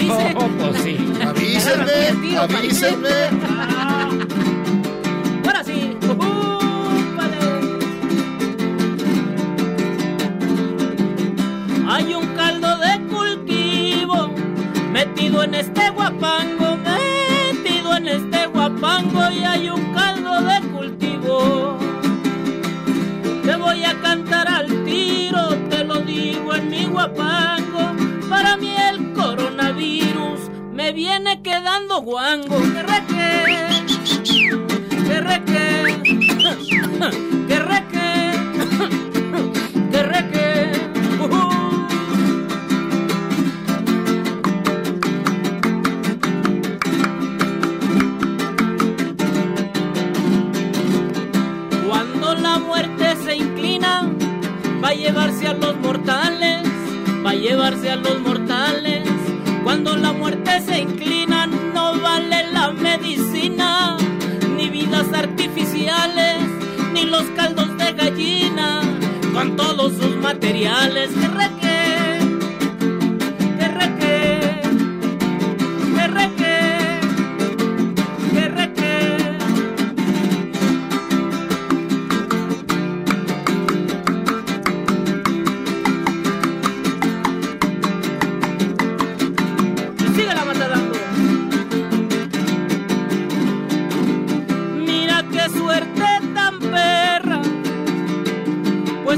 avise. Oh, pues sí. Avísenme, avísenme. Ahora sí. Hay un caldo de cultivo metido en este guapango, metido en este guapango y hay un caldo de cultivo. Te voy a cantar al tiro, te lo digo en mi guapango. Viene quedando guango. Que reque, que reque, que reque, que reque. Ujú. Cuando la muerte se inclina, va a llevarse a los mortales, va a llevarse a los mortales. Cuando la muerte se inclina, no vale la medicina, ni vidas artificiales, ni los caldos de gallina, con todos sus materiales. Que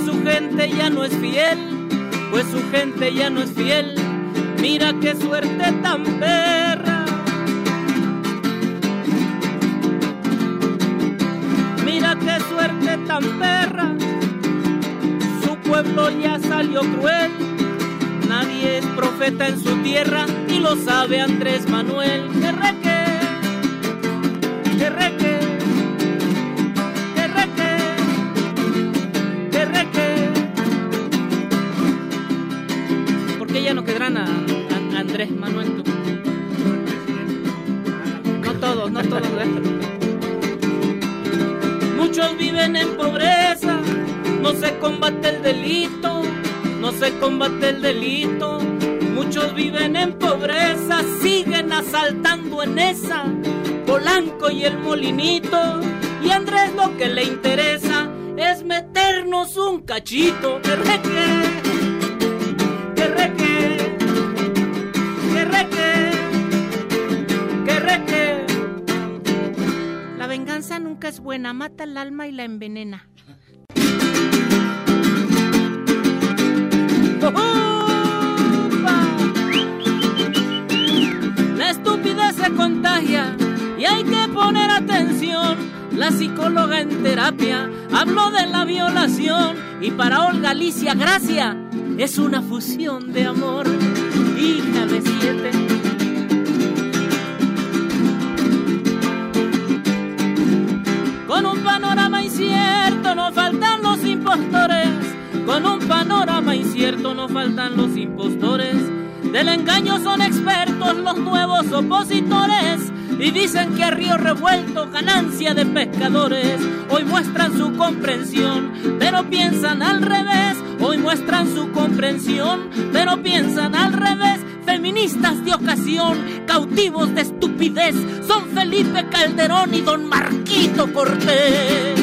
su gente ya no es fiel, pues su gente ya no es fiel. Mira qué suerte tan perra. Mira qué suerte tan perra, su pueblo ya salió cruel. Nadie es profeta en su tierra y lo sabe Andrés Manuel. No todos, no todos. Muchos viven en pobreza, no se combate el delito, no se combate el delito. Muchos viven en pobreza, siguen asaltando en esa, Polanco y el molinito. Y Andrés lo que le interesa es meternos un cachito. Que reque, venganza nunca es buena, mata el alma y la envenena. La estupidez se contagia y hay que poner atención. La psicóloga en terapia habló de la violación y para Olga Alicia Gracia es una fusión de amor. Incierto no faltan los impostores. Con un panorama incierto no faltan los impostores. Del engaño son expertos los nuevos opositores. Y dicen que a río revuelto ganancia de pescadores. Hoy muestran su comprensión, pero piensan al revés. Hoy muestran su comprensión, pero piensan al revés. Feministas de ocasión, cautivos de estupidez, son Felipe Calderón y don Marquito Cortés.